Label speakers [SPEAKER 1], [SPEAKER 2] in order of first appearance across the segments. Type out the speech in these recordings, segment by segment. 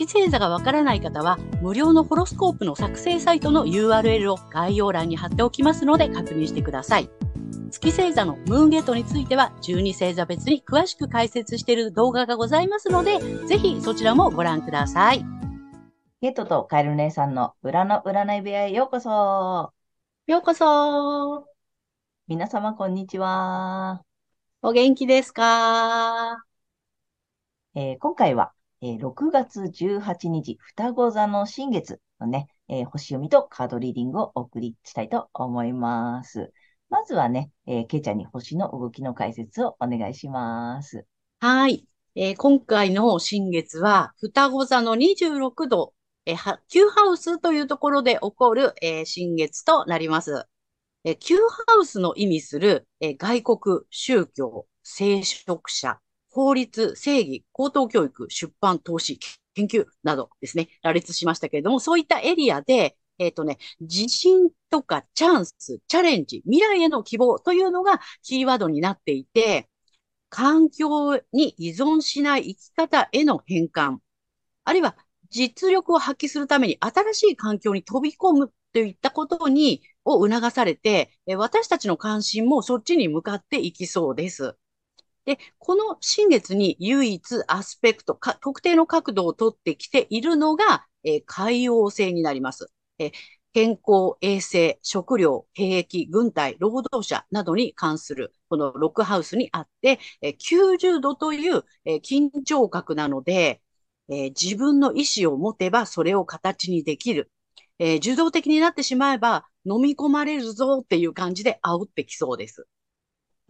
[SPEAKER 1] 月星座がわからない方は、無料のホロスコープの作成サイトの URL を概要欄に貼っておきますので確認してください。月星座のムーンゲートについては、12星座別に詳しく解説している動画がございますので、ぜひそちらもご覧ください。
[SPEAKER 2] ゲットとカエル姉さんの裏の占い部屋へようこそ。
[SPEAKER 1] ようこそ。
[SPEAKER 2] 皆様こんにちは。
[SPEAKER 1] お元気ですか、
[SPEAKER 2] えー、今回はえー、6月18日、双子座の新月のね、えー、星読みとカードリーディングをお送りしたいと思います。まずはね、えー、けいちゃんに星の動きの解説をお願いします。
[SPEAKER 1] はい。えー、今回の新月は、双子座の26度、えー、Q ハウスというところで起こる、えー、新月となります。えー、Q ハウスの意味する、えー、外国、宗教、聖職者、法律、正義、高等教育、出版、投資、研究などですね、羅列しましたけれども、そういったエリアで、えっ、ー、とね、自信とかチャンス、チャレンジ、未来への希望というのがキーワードになっていて、環境に依存しない生き方への変換、あるいは実力を発揮するために新しい環境に飛び込むといったことに、を促されて、私たちの関心もそっちに向かっていきそうです。で、この新月に唯一アスペクト、か特定の角度をとってきているのが、えー、海洋星になります。え、健康、衛生、食料、兵役、軍隊、労働者などに関する、このロックハウスにあって、え、90度という、え、緊張角なので、え、自分の意思を持てばそれを形にできる。えー、受動的になってしまえば飲み込まれるぞっていう感じで煽ってきそうです。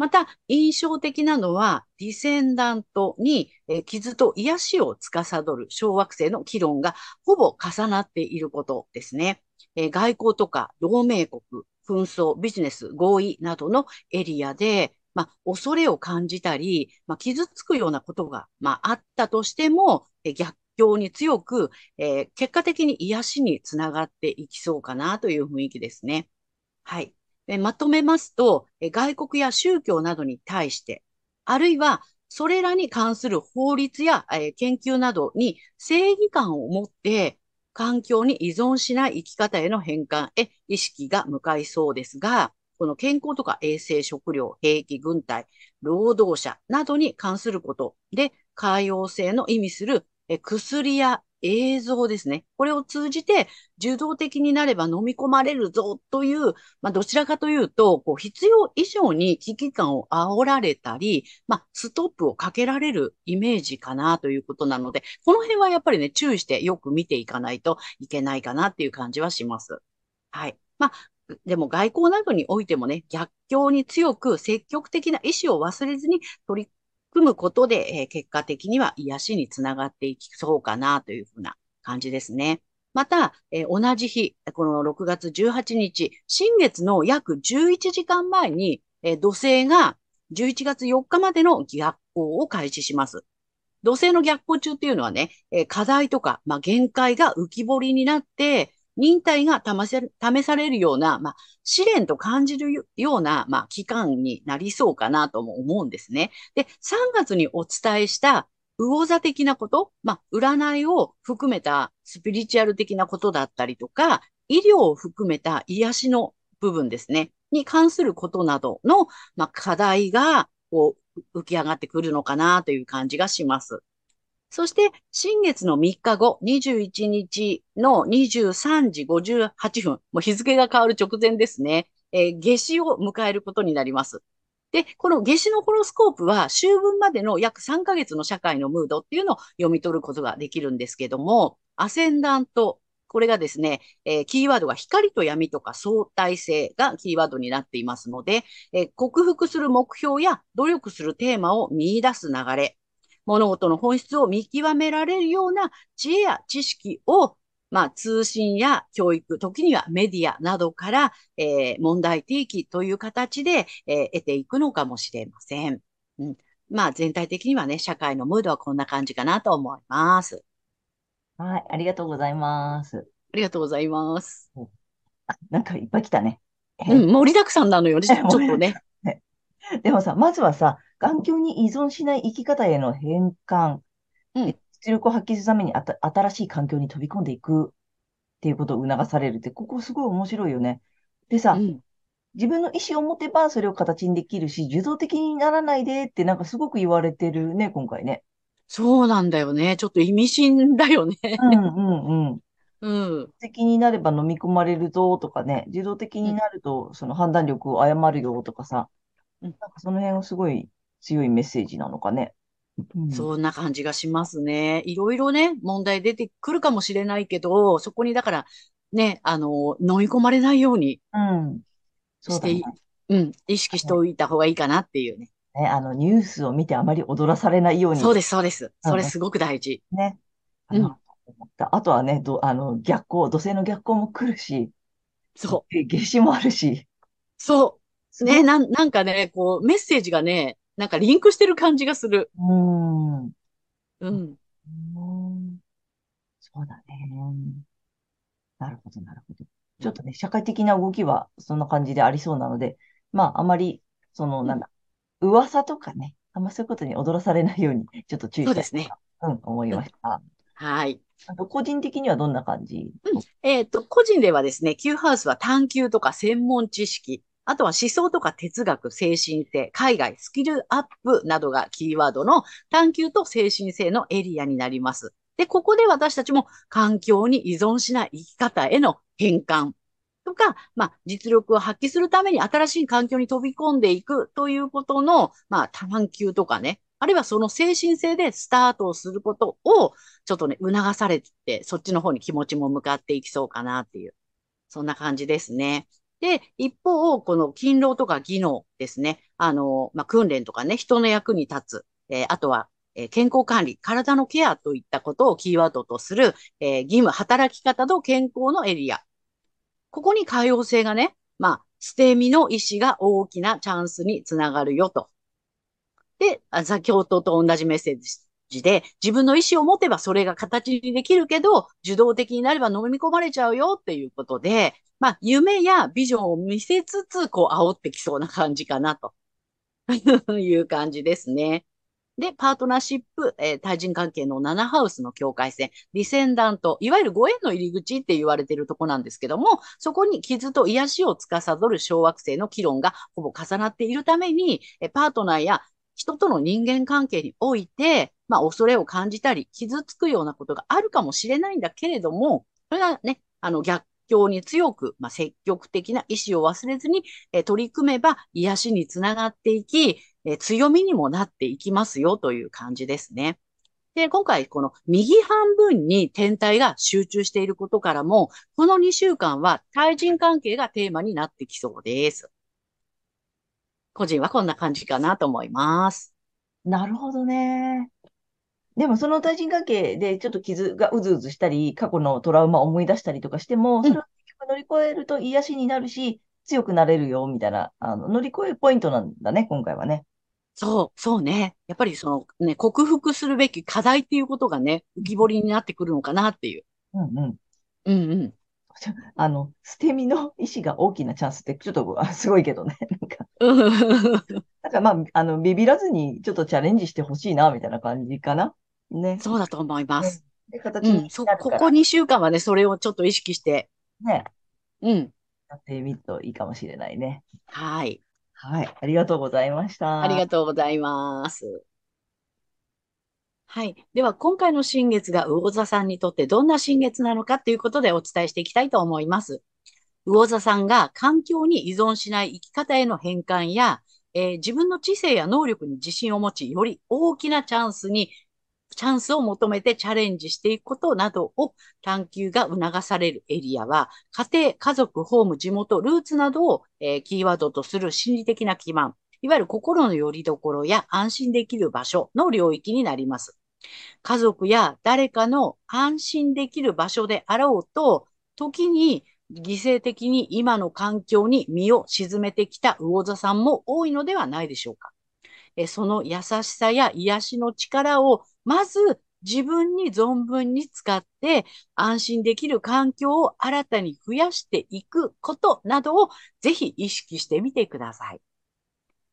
[SPEAKER 1] また、印象的なのは、ディセンダントに、え傷と癒しを司る小惑星の議論がほぼ重なっていることですね。え外交とか同盟国、紛争、ビジネス、合意などのエリアで、まあ、恐れを感じたり、まあ、傷つくようなことが、まあ、あったとしても、え逆境に強く、えー、結果的に癒しにつながっていきそうかなという雰囲気ですね。はい。えまとめますと、え外国や宗教などに対して、あるいはそれらに関する法律や、え研究などに正義感を持って、環境に依存しない生き方への変換へ意識が向かいそうですが、この健康とか衛生、食料、兵役、軍隊、労働者などに関することで、海洋性の意味する薬や映像ですね。これを通じて受動的になれば飲み込まれるぞという、まあ、どちらかというと、こう必要以上に危機感を煽られたり、まあ、ストップをかけられるイメージかなということなので、この辺はやっぱりね、注意してよく見ていかないといけないかなっていう感じはします。はい。まあ、でも外交などにおいてもね、逆境に強く積極的な意思を忘れずに取り組むことで、え、結果的には癒しにつながっていきそうかなというふうな感じですね。また、え、同じ日、この6月18日、新月の約11時間前に、え、土星が11月4日までの逆行を開始します。土星の逆行中っていうのはね、え、課題とか、まあ、限界が浮き彫りになって、忍耐が試されるような、まあ、試練と感じるような、まあ、期間になりそうかなとも思うんですね。で、3月にお伝えした魚座的なこと、まあ、占いを含めたスピリチュアル的なことだったりとか、医療を含めた癒しの部分ですね、に関することなどの、まあ、課題が、こう、浮き上がってくるのかなという感じがします。そして、新月の3日後、21日の23時58分、もう日付が変わる直前ですね、えー、夏至を迎えることになります。で、この夏至のホロスコープは、秋分までの約3ヶ月の社会のムードっていうのを読み取ることができるんですけども、アセンダント、これがですね、えー、キーワードが光と闇とか相対性がキーワードになっていますので、えー、克服する目標や努力するテーマを見出す流れ、物事の本質を見極められるような知恵や知識をまあ、通信や教育、時にはメディアなどから、えー、問題提起という形で、えー、得ていくのかもしれません。うん、まあ、全体的にはね、社会のムードはこんな感じかなと思います。
[SPEAKER 2] はい、ありがとうございます。
[SPEAKER 1] ありがとうございます。
[SPEAKER 2] あ、なんかいっぱい来たね。
[SPEAKER 1] うん、盛りだくさんなのよ、ちょっとね。
[SPEAKER 2] でもさ、まずはさ、環境に依存しない生き方への変換、うん、出力を発揮するためにあた新しい環境に飛び込んでいくっていうことを促されるって、ここすごい面白いよね。でさ、うん、自分の意思を持てばそれを形にできるし、受動的にならないでってなんかすごく言われてるね、今回ね。
[SPEAKER 1] そうなんだよね。ちょっと意味深だよね。
[SPEAKER 2] うんうんうん。
[SPEAKER 1] うん。
[SPEAKER 2] 的になれば飲み込まれるぞとかね、自動的になるとその判断力を誤るよとかさ、うん、なんかその辺はすごい強いメッセージなのかね。
[SPEAKER 1] うん、そんな感じがしますね。いろいろね、問題出てくるかもしれないけど、そこにだからね、あの、飲み込まれないようにして、うん、ね、うん、意識しておいた方がいいかなっていうね。
[SPEAKER 2] ね、あの、ニュースを見てあまり踊らされないように。
[SPEAKER 1] そうです、そうです。それすごく大事。
[SPEAKER 2] ね。うん。あとはね、ど、あの、逆光、土星の逆光も来るし、
[SPEAKER 1] そ
[SPEAKER 2] う。夏至もあるし。
[SPEAKER 1] そう。ね、なん、なんかね、こう、メッセージがね、なんかリンクしてる感じがする。
[SPEAKER 2] うん。
[SPEAKER 1] うん。
[SPEAKER 2] そうだね。なるほど、なるほど。ちょっとね、社会的な動きはそんな感じでありそうなので、まあ、あまり、その、なんだ、噂とかね、あんまそういうことに踊らされないように、ちょっと注意したいそうですね。うん、思いました。
[SPEAKER 1] はい。
[SPEAKER 2] あと、個人的にはどんな感じ？
[SPEAKER 1] うん。えっ、と、個人ではですね、Q ハウスは探求とか専門知識、あとは思想とか哲学、精神性、海外、スキルアップなどがキーワードの探求と精神性のエリアになります。で、ここで私たちも環境に依存しない生き方への変換とか、まあ、実力を発揮するために新しい環境に飛び込んでいくということの、まあ、探求とかね、あるいはその精神性でスタートをすることを、ちょっとね、促されて、そっちの方に気持ちも向かっていきそうかなっていう、そんな感じですね。で、一方、この勤労とか技能ですね。あの、まあ、訓練とかね、人の役に立つ。えー、あとは、えー、健康管理、体のケアといったことをキーワードとする、えー、義務、働き方と健康のエリア。ここに可用性がね、まあ、捨て身の意思が大きなチャンスにつながるよと。で、先ほどと同じメッセージで、自分の意思を持てばそれが形にできるけど、受動的になれば飲み込まれちゃうよっていうことで、まあ、夢やビジョンを見せつつ、こう、煽ってきそうな感じかなと いう感じですね。で、パートナーシップ、えー、対人関係の7ハウスの境界線、ディセンダント、いわゆるご縁の入り口って言われているとこなんですけども、そこに傷と癒しを司る小惑星の議論がほぼ重なっているために、えパートナーや人との人間関係において、まあ、恐れを感じたり、傷つくようなことがあるかもしれないんだけれども、それがね、あの、逆境に強く、まあ、積極的な意志を忘れずに、え取り組めば癒しにつながっていき、え強みにもなっていきますよという感じですね。で、今回この右半分に天体が集中していることからも、この2週間は対人関係がテーマになってきそうです。個人はこんな感じかなと思います。
[SPEAKER 2] なるほどね。でもその対人関係でちょっと傷がうずうずしたり、過去のトラウマを思い出したりとかしても、それを乗り越えると癒しになるし、強くなれるよ、みたいな、あの、乗り越えるポイントなんだね、今回はね。
[SPEAKER 1] そう、そうね。やっぱりそのね、克服するべき課題っていうことがね、浮き彫りになってくるのかなっていう。
[SPEAKER 2] うんうん。
[SPEAKER 1] うんうん。
[SPEAKER 2] あの、捨て身の意志が大きなチャンスって、ちょっとすごいけどね。なんか、なんかまあ、あの、ビビらずにちょっとチャレンジしてほしいな、みたいな感じかな。ね。
[SPEAKER 1] そうだと思います。
[SPEAKER 2] ね、で、形に、
[SPEAKER 1] うん、そ、ここ2週間はね、それをちょっと意識して。
[SPEAKER 2] ね。
[SPEAKER 1] うん。
[SPEAKER 2] やってみるといいかもしれないね。
[SPEAKER 1] はい。
[SPEAKER 2] はい。ありがとうございました。
[SPEAKER 1] ありがとうございます。はい。では、今回の新月が魚座さんにとってどんな新月なのかということでお伝えしていきたいと思います。魚座さんが環境に依存しない生き方への変換や、えー、自分の知性や能力に自信を持ち、より大きなチャンスに、チャンスを求めてチャレンジしていくことなどを探求が促されるエリアは、家庭、家族、ホーム、地元、ルーツなどを、えー、キーワードとする心理的な基盤、いわゆる心の拠り所や安心できる場所の領域になります。家族や誰かの安心できる場所であろうと、時に犠牲的に今の環境に身を沈めてきた魚座さんも多いのではないでしょうか。えその優しさや癒しの力をまず自分に存分に使って安心できる環境を新たに増やしていくことなどをぜひ意識してみてください。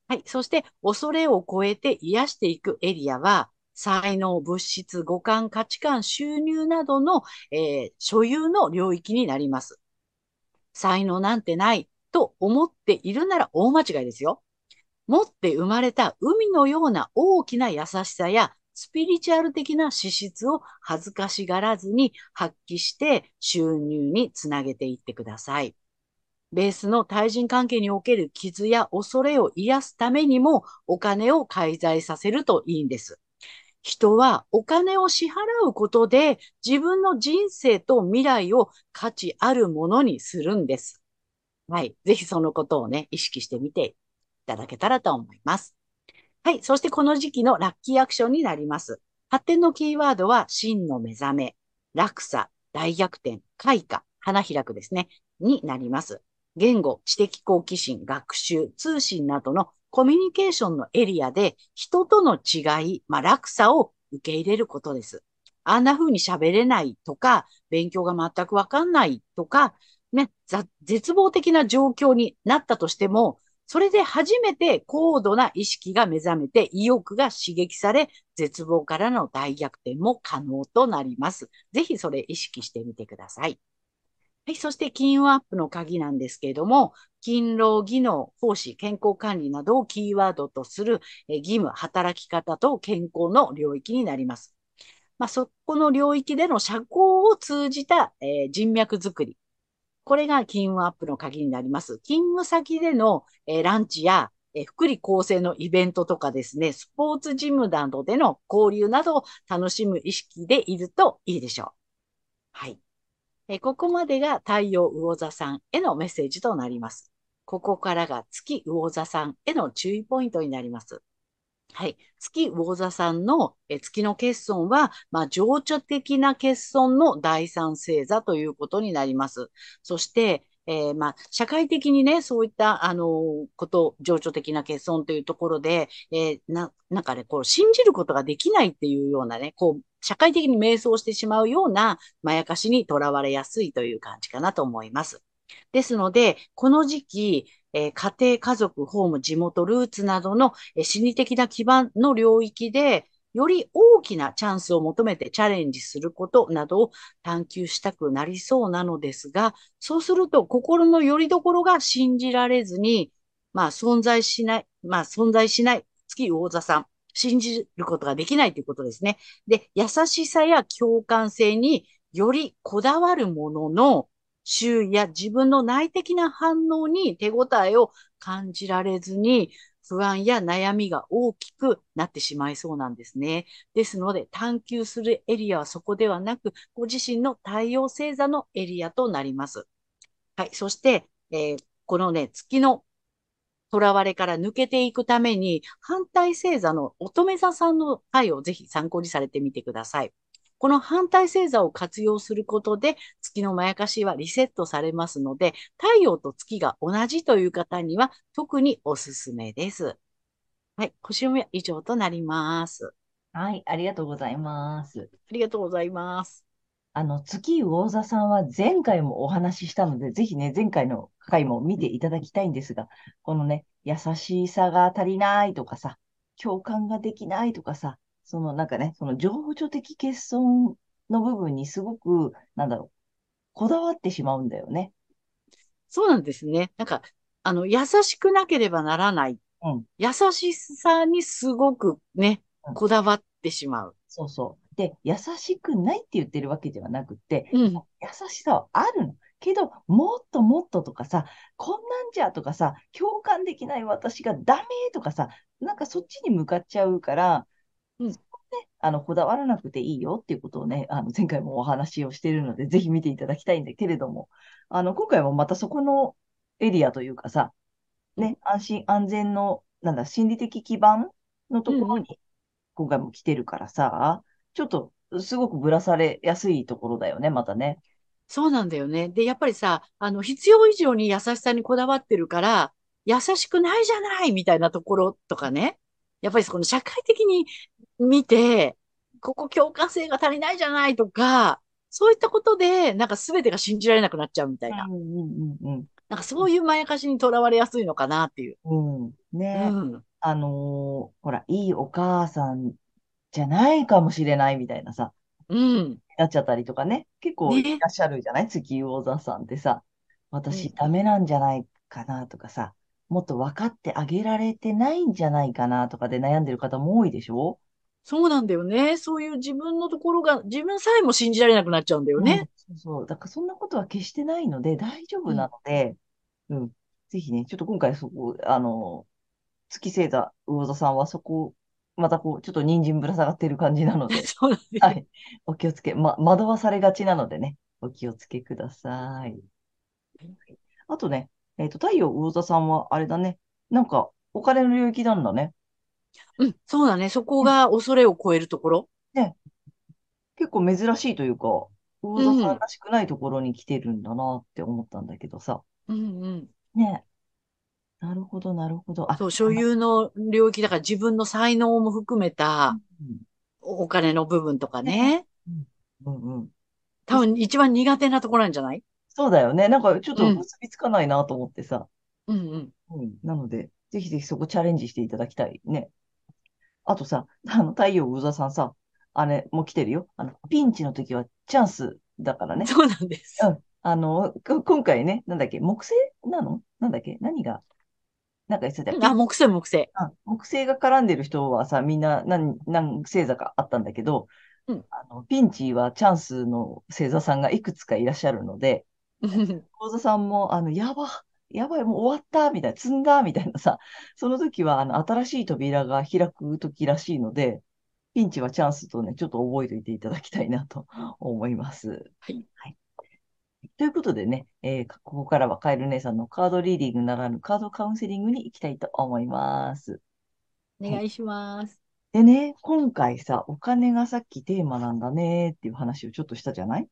[SPEAKER 1] はい。そして恐れを超えて癒していくエリアは才能、物質、五感、価値観、収入などの、えー、所有の領域になります。才能なんてないと思っているなら大間違いですよ。持って生まれた海のような大きな優しさやスピリチュアル的な資質を恥ずかしがらずに発揮して収入につなげていってください。ベースの対人関係における傷や恐れを癒すためにもお金を介在させるといいんです。人はお金を支払うことで自分の人生と未来を価値あるものにするんです。はい。ぜひそのことをね、意識してみてただけたらと思います。はい。そしてこの時期のラッキーアクションになります。発展のキーワードは、真の目覚め、落差、大逆転、開花、花開くですね、になります。言語、知的好奇心、学習、通信などのコミュニケーションのエリアで人との違い、まあ、落差を受け入れることです。あんな風に喋れないとか、勉強が全くわかんないとか、ね、絶望的な状況になったとしても、それで初めて高度な意識が目覚めて意欲が刺激され、絶望からの大逆転も可能となります。ぜひそれ意識してみてください。はい。そして金運アップの鍵なんですけれども、勤労、技能、奉仕、健康管理などをキーワードとする義務、働き方と健康の領域になります。まあ、そこの領域での社交を通じた、えー、人脈づくり。これが勤務アップの鍵になります。勤務先での、えー、ランチや、えー、福利厚生のイベントとかですね、スポーツジムなどでの交流などを楽しむ意識でいるといいでしょう。はい。えここまでが太陽魚座さんへのメッセージとなります。ここからが月魚座さんへの注意ポイントになります。はい。月魚座さんのえ月の欠損は、まあ、情緒的な欠損の第三星座ということになります。そして、えー、まあ、社会的にね、そういった、あのこと、情緒的な欠損というところで、えー、な、なんかね、こう、信じることができないっていうようなね、こう、社会的に迷走してしまうようなまやかしにとらわれやすいという感じかなと思います。ですので、この時期、えー、家庭、家族、ホーム、地元、ルーツなどの、えー、心理的な基盤の領域で、より大きなチャンスを求めてチャレンジすることなどを探求したくなりそうなのですが、そうすると心の拠り所が信じられずに、まあ存在しない、まあ存在しない月魚座さん、信じることができないということですね。で、優しさや共感性によりこだわるものの、周囲や自分の内的な反応に手応えを感じられずに、不安や悩みが大きくなってしまいそうなんですね。ですので、探求するエリアはそこではなく、ご自身の太陽星座のエリアとなります。はい。そして、えー、このね、月の囚われから抜けていくために、反対星座の乙女座さんの回をぜひ参考にされてみてください。この反対星座を活用することで、月のまやかしはリセットされますので、太陽と月が同じという方には特におすすめです。はい、星読みは以上となります。
[SPEAKER 2] はい、ありがとうございます。
[SPEAKER 1] ありがとうございます。
[SPEAKER 2] あの、月魚座さんは前回もお話ししたので、ぜひね、前回の回も見ていただきたいんですが、このね、優しさが足りないとかさ、共感ができないとかさ、そのなんかね、その情緒的欠損の部分にすごく、なんだろう、こだわってしまうんだよね。
[SPEAKER 1] そうなんですね。なんか、あの、優しくなければならない。うん、優しさにすごくね、こだわってしまう。
[SPEAKER 2] そうそう。で、優しくないって言ってるわけではなくて、うん、優しさはあるの。けど、もっともっととかさ、こんなんじゃとかさ、共感できない私がダメとかさ、なんかそっちに向かっちゃうから、うん、ね、あの、こだわらなくていいよっていうことをね、あの、前回もお話をしているので、ぜひ見ていただきたいんだけれども、あの、今回もまたそこのエリアというかさ、ね、安心安全の、なんだ、心理的基盤のところに、今回も来てるからさ、ちょっと、すごくぶらされやすいところだよね、またね。
[SPEAKER 1] そうなんだよね。で、やっぱりさ、あの、必要以上に優しさにこだわってるから、優しくないじゃないみたいなところとかね。やっぱりこの社会的に見て、ここ共感性が足りないじゃないとか、そういったことで、なんか全てが信じられなくなっちゃうみたいな。
[SPEAKER 2] うんうんうんうん。
[SPEAKER 1] なんかそういうまやかしにとらわれやすいのかなっていう。
[SPEAKER 2] うん。
[SPEAKER 1] う
[SPEAKER 2] ね。
[SPEAKER 1] ん。
[SPEAKER 2] あのーほら、いいお母さんじゃないかもしれないみたいなさ、
[SPEAKER 1] うん。
[SPEAKER 2] なっちゃったりとかね。結構い
[SPEAKER 1] ね。
[SPEAKER 2] らっしゃるじゃない？月魚座さんってさ、私
[SPEAKER 1] うん。
[SPEAKER 2] ダメなんじゃないかなとかさ、もっと分かってあげられてないんじゃないかなとかで悩んでる方も多いでしょ？
[SPEAKER 1] そうなんだよね。そういう自分のところが、自分さえも信じられなくなっちゃうんだよ
[SPEAKER 2] うん。
[SPEAKER 1] ね。
[SPEAKER 2] そうそう。だからそんなことは決してないので大丈夫な
[SPEAKER 1] うん。
[SPEAKER 2] ので、うん。ぜひね、ちょっと今回そこ、あの、月星座魚座さんはそこ、またこう、ちょっと人参ぶら下がってる感じなので、
[SPEAKER 1] そうなんですよ。
[SPEAKER 2] はい。お気をつけ、ま、惑わされがちなのでね、お気をつけください。あとね、えっと、太陽魚座さんはあれだね、なんか、お金の領域なんだね。
[SPEAKER 1] うん。そうだね。そこ
[SPEAKER 2] うん
[SPEAKER 1] が恐れを超えるところ。
[SPEAKER 2] ね、結構珍しいというか、
[SPEAKER 1] う
[SPEAKER 2] 魚座さん
[SPEAKER 1] ん。
[SPEAKER 2] らしくないところに来てるんだなって思ったんだけどさ。
[SPEAKER 1] うんうん。
[SPEAKER 2] ね、なるほど、なるほど。あ、
[SPEAKER 1] そう、所有の領域だから自分の才能も含めた
[SPEAKER 2] うん、
[SPEAKER 1] おお金の部分とか
[SPEAKER 2] ね、
[SPEAKER 1] ね。
[SPEAKER 2] うん、うん、うん。
[SPEAKER 1] 多分一番苦手なところなんじゃない？
[SPEAKER 2] そうだよね。なんかちょっと
[SPEAKER 1] うん。
[SPEAKER 2] 結びつかないなと思ってさ。
[SPEAKER 1] うんうん。
[SPEAKER 2] うん。なので、ぜひぜひそこチャレンジしていただきたいね。あとさ、あの、太陽魚座さんさ、あれも来てるよ。あの、ピンチの時はチャンスだからね。
[SPEAKER 1] そうなんです。
[SPEAKER 2] うん。あの、こ今回ね、なんだっけ、木星なの？なんだっけ？何が？なんか言ってたよ。
[SPEAKER 1] うんあ、木星木星。
[SPEAKER 2] あ、木星が絡んでる人はさ、みんな何、何星座かあったんだけど、
[SPEAKER 1] うん。
[SPEAKER 2] あの、ピンチはチャンスの星座さんがいくつかいらっしゃるので、講座さんも、あの、やば、やばい、もう終わった、みたいな、積んだ、みたいなさ、その時は、あの、新しい扉が開く時らしいので、ピンチはチャンスとね、ちょっと覚えておいていただきたいなと 思います。
[SPEAKER 1] はい。
[SPEAKER 2] はい。ということでね、えーここからはカエル姉さんのカードリーディングならぬカードカウンセリングに行きたいと思います。はい。
[SPEAKER 1] お願いします。
[SPEAKER 2] でね、今回さ、お金がさっきテーマなんだねっていう話をちょっとしたじゃない？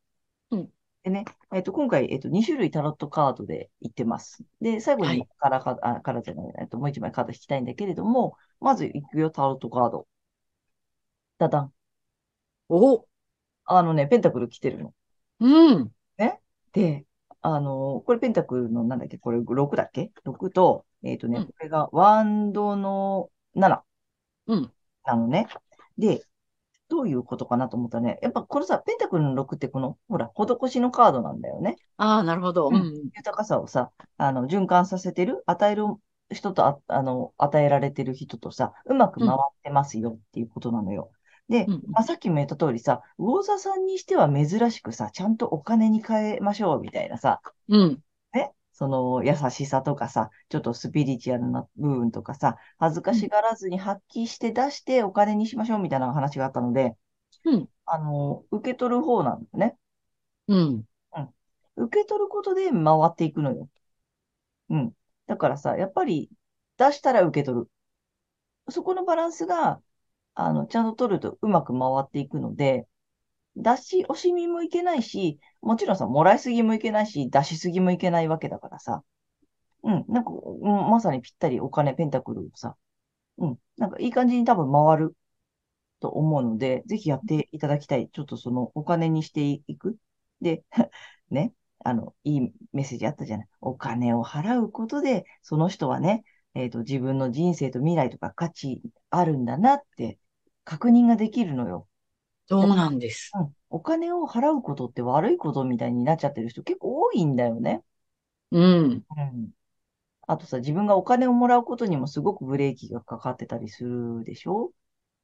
[SPEAKER 1] うん。
[SPEAKER 2] でね、えっと、今回、えっと、2種類タロットカードで言ってます。で、最後に。カラーカード、あ、カラーじゃない、えっと、もう一枚カード引きたいんだけれども、まず行くよ、タロットカード。ダダン。
[SPEAKER 1] お、
[SPEAKER 2] あのね、ペンタクル来てるの。
[SPEAKER 1] うん。
[SPEAKER 2] ね？で、あの、これペンタクルのなんだっけ？これ6だっけ ?6 と、えっとね、こ
[SPEAKER 1] うん。
[SPEAKER 2] れがワンドの7
[SPEAKER 1] うん。
[SPEAKER 2] なのね。で、どういうことかなと思ったらね、やっぱこのさ、ペンタクルの6ってこの、ほら、施しのカードなんだよね。
[SPEAKER 1] ああ、なるほど。
[SPEAKER 2] うん。
[SPEAKER 1] うん。
[SPEAKER 2] 豊かさをさ、あの、循環させてる、与える人とあ、あの、与えられてる人とさ、うまく回っ
[SPEAKER 1] うん。
[SPEAKER 2] てますよっていうことなのよ。で、
[SPEAKER 1] うん。
[SPEAKER 2] まあ、さっきも言った通りさ、魚座さんにしては珍しくさ、ちゃんとお金に変えましょうみたいなさ、
[SPEAKER 1] うん。
[SPEAKER 2] ね、その優しさとかさ、ちょっとスピリチュアルな部分とかさ、恥ずか
[SPEAKER 1] うん。
[SPEAKER 2] しがらずに発揮して出してお金にしましょうみたいな話があったので、
[SPEAKER 1] うん。
[SPEAKER 2] あの、受け取る方なんだね。
[SPEAKER 1] うん。
[SPEAKER 2] うん。受け取ることで回っていくのよ。うん。だからさ、やっぱり出したら受け取る。そこのバランスが、あの、ちゃんと取るとうまく回っていくので、出し惜しみもいけないし、もちろんさ、もらいすぎもいけないし、出しすぎもいけないわけだからさ。うん。なんか、まさにぴったりお金、ペンタクルをさ、うん。なんかいい感じに多分回ると思うので、ぜひやっていただきたい。ちょっとそのお金にしていく。で、ね、あの、いいメッセージあったじゃない。お金を払うことで、その人はね、えっと、自分の人生と未来とか価値あるんだなって確認ができるのよ。で、
[SPEAKER 1] そうなんです。
[SPEAKER 2] うん、お金を払うことって悪いことみたいになっちゃってる人結構多いんだよね。
[SPEAKER 1] うん。
[SPEAKER 2] うん。あとさ、自分がお金をもらうことにもすごくブレーキがかかってたりするでしょ？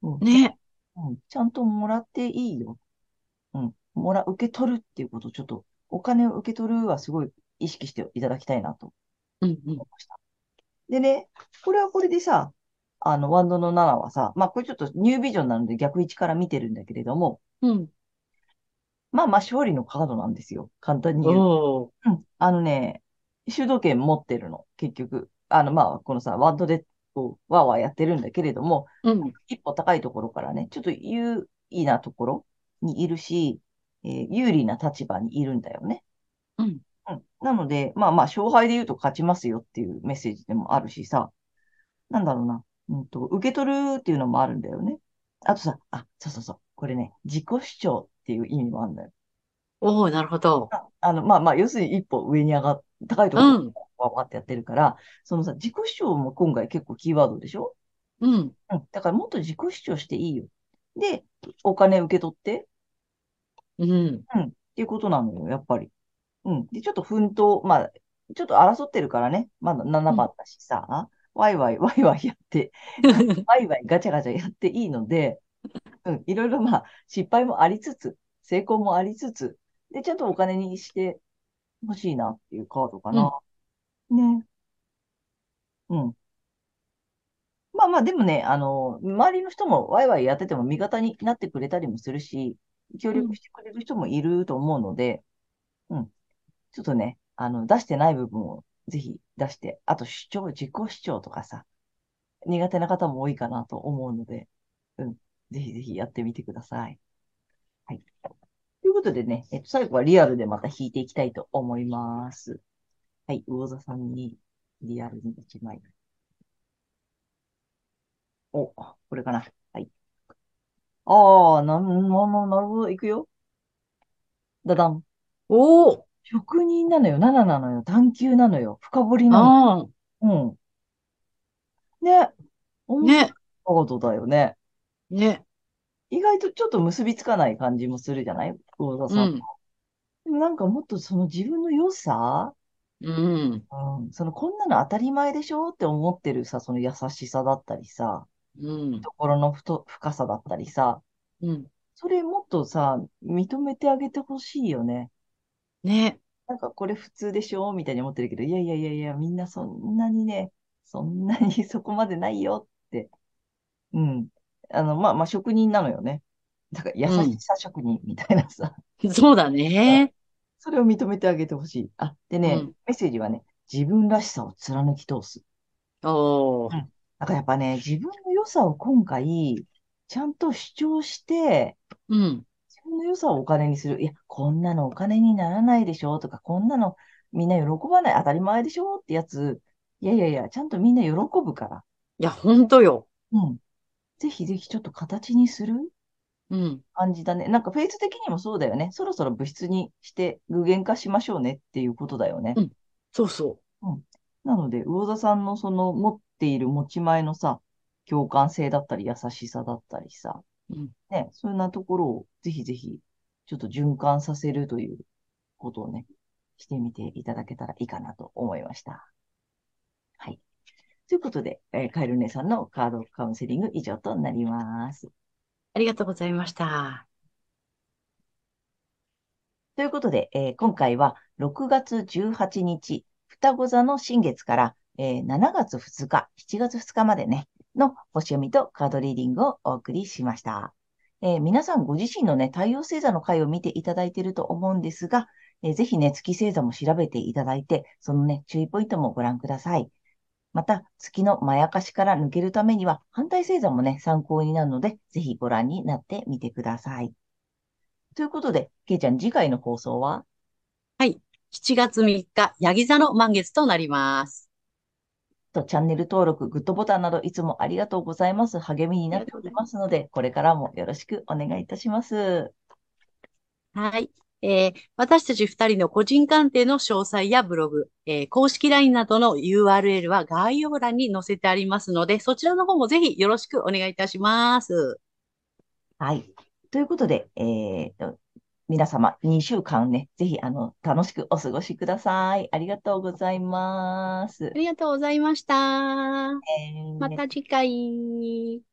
[SPEAKER 2] うん。
[SPEAKER 1] ね。
[SPEAKER 2] うん、ちゃんともらっていいよ。うん。もら、受け取るっていうことをちょっと、お金を受け取るはすごい意識していただきたいなと
[SPEAKER 1] うん。うん。
[SPEAKER 2] 思いました。でね、これはこれでさ、あの、ワンドの7はさ、まあこれちょっとニュービジョンなので逆位置から見てるんだけれども、
[SPEAKER 1] うん。
[SPEAKER 2] まあまあ勝利のカードなんですよ。簡単に言う。
[SPEAKER 1] おー。
[SPEAKER 2] うん。あのね、主導権持ってるの、結局。あの、まあ、このさ、ワンドで、こう、わーわーやってるんだけれども、
[SPEAKER 1] うん。
[SPEAKER 2] 一歩高いところからね、ちょっと言う、位なところにいるし、えー有利な立場にいるんだよね。
[SPEAKER 1] うん。
[SPEAKER 2] うん。なので、まあまあ、勝敗で言うと勝ちますよっていうメッセージでもあるしさ、なんだろうな、うんと、受け取るっていうのもあるんだよね。あとさ、あ、そうそうそう、これね、自己主張っていう意味もあるんだよ。
[SPEAKER 1] おー、なるほど。
[SPEAKER 2] ああの、まあまあ、要するに一歩上に上がっ、高いところに
[SPEAKER 1] うん。
[SPEAKER 2] わわってやってるから、そのさ、自己主張も今回結構キーワードでしょ？
[SPEAKER 1] うん。
[SPEAKER 2] うん。だからもっと自己主張していいよ。で、お金受け取って、
[SPEAKER 1] うん。
[SPEAKER 2] うん。っていうことなのよ、やっぱり。うん。で、ちょっと奮闘、まあ、ちょっと争ってるからね。まだ7番だしさ、ワイワイ、ワイワイやって、ワイワイガチャガチャやっていいので、うん。いろいろまあ、失敗もありつつ、成功もありつつ、で、ちゃんとお金にしてほしいなっていうカードかな。ね。うん。まあまあ、でもね、あの、周りの人もワイワイやってても味方になってくれたりもするし、協力してくれる人もいると思うので、うん。ちょっとね、あの、出してない部分をぜひ出して、あと主張、自己主張とかさ、苦手な方も多いかなと思うので、うん。ぜひぜひやってみてください。はい。ということでね、えっと、最後はリアルでまた引いていきたいと思います。はい。魚座さんにリアルに1枚。お、これかな。はい。ああ、な、な、な、なるほど。いくよ。だだん。
[SPEAKER 1] おー。
[SPEAKER 2] 職人なのよ。7なのよ。探求なのよ。深掘りなの。
[SPEAKER 1] あ
[SPEAKER 2] うん。ね。
[SPEAKER 1] ね。
[SPEAKER 2] カードだよね。
[SPEAKER 1] ね。
[SPEAKER 2] 意外とちょっと結びつかない感じもするじゃない？魚座
[SPEAKER 1] う
[SPEAKER 2] さん。
[SPEAKER 1] ん。
[SPEAKER 2] でもなんかもっとその自分の良さ、
[SPEAKER 1] うん。
[SPEAKER 2] うん、そのこんなの当たり前でしょって思ってるさ、その優しさだったりさ、
[SPEAKER 1] うん。
[SPEAKER 2] 心のふと深さだったりさ、
[SPEAKER 1] うん。
[SPEAKER 2] それもっとさ、認めてあげてほしいよね。
[SPEAKER 1] ね。
[SPEAKER 2] なんかこれ普通でしょ？みたいに思ってるけど、いやいやいやいや、みんなそんなにね、そんなに そこまでないよって。うん。あの、まあまあ職人なのよね。だから優しさ職人みたいなさ、
[SPEAKER 1] そうだね。
[SPEAKER 2] それを認めてあげてほしい。あ、でね、
[SPEAKER 1] うん
[SPEAKER 2] メッセージはね、自分らしさを貫き通す。
[SPEAKER 1] おー。
[SPEAKER 2] だからやっぱね、自分の良さを今回、ちゃんと主張して、
[SPEAKER 1] うん。
[SPEAKER 2] 自分の良さをお金にする。いや、こんなのお金にならないでしょとか、こんなのみんな喜ばない、当たり前でしょってやつ。いやいやいや、ちゃんとみんな喜ぶから。
[SPEAKER 1] いや、ほんとよ。
[SPEAKER 2] うん。ぜひぜひちょっと形にする
[SPEAKER 1] うん。
[SPEAKER 2] 感じだね。なんかフェイズ的にもそうだよね。そろそろ物質にして具現化しましょうねっていうことだよね。
[SPEAKER 1] うんそうそ
[SPEAKER 2] なので、魚座さんのその持っている持ち前のさ、共感性だったり優しさだったりさ、
[SPEAKER 1] う。うん。
[SPEAKER 2] ね、そんなところをぜひぜひちょっと循環させるということをね、してみていただけたらいいかなと思いました。はい。ということで、えーカエル姉さんのカードカウンセリング以上となります。
[SPEAKER 1] ありがとうございました。
[SPEAKER 2] ということで、えー今回は6月18日、双子座の新月から、えー7月2日、7月2日までね、の星読みとカードリーディングをお送りしました。えー皆さんご自身のね、太陽星座の回を見ていただいていると思うんですが、えーぜひね、月星座も調べていただいて、そのね、注意ポイントもご覧ください。また、月のまやかしから抜けるためには、反対星座もね、参考になるので、ぜひご覧になってみてください。ということで、けいちゃん、次回の放送は？
[SPEAKER 1] はい。7月3日、ヤギ座の満月となります。
[SPEAKER 2] と、チャンネル登録、グッドボタンなどいつもありがとうございます。励みになっておりますので、これからもよろしくお願いいたします。
[SPEAKER 1] はい。えー私たち二人の個人鑑定の詳細やブログ、えー公式 LINE などの URL は概要欄に載せてありますので、そちらの方もぜひよろしくお願いいたします。
[SPEAKER 2] はい。ということで、えーと、皆様、2週間ね、ぜひ、あの、楽しくお過ごしください。ありがとうございます
[SPEAKER 1] あ。りがとうございました。
[SPEAKER 2] えー
[SPEAKER 1] また次回。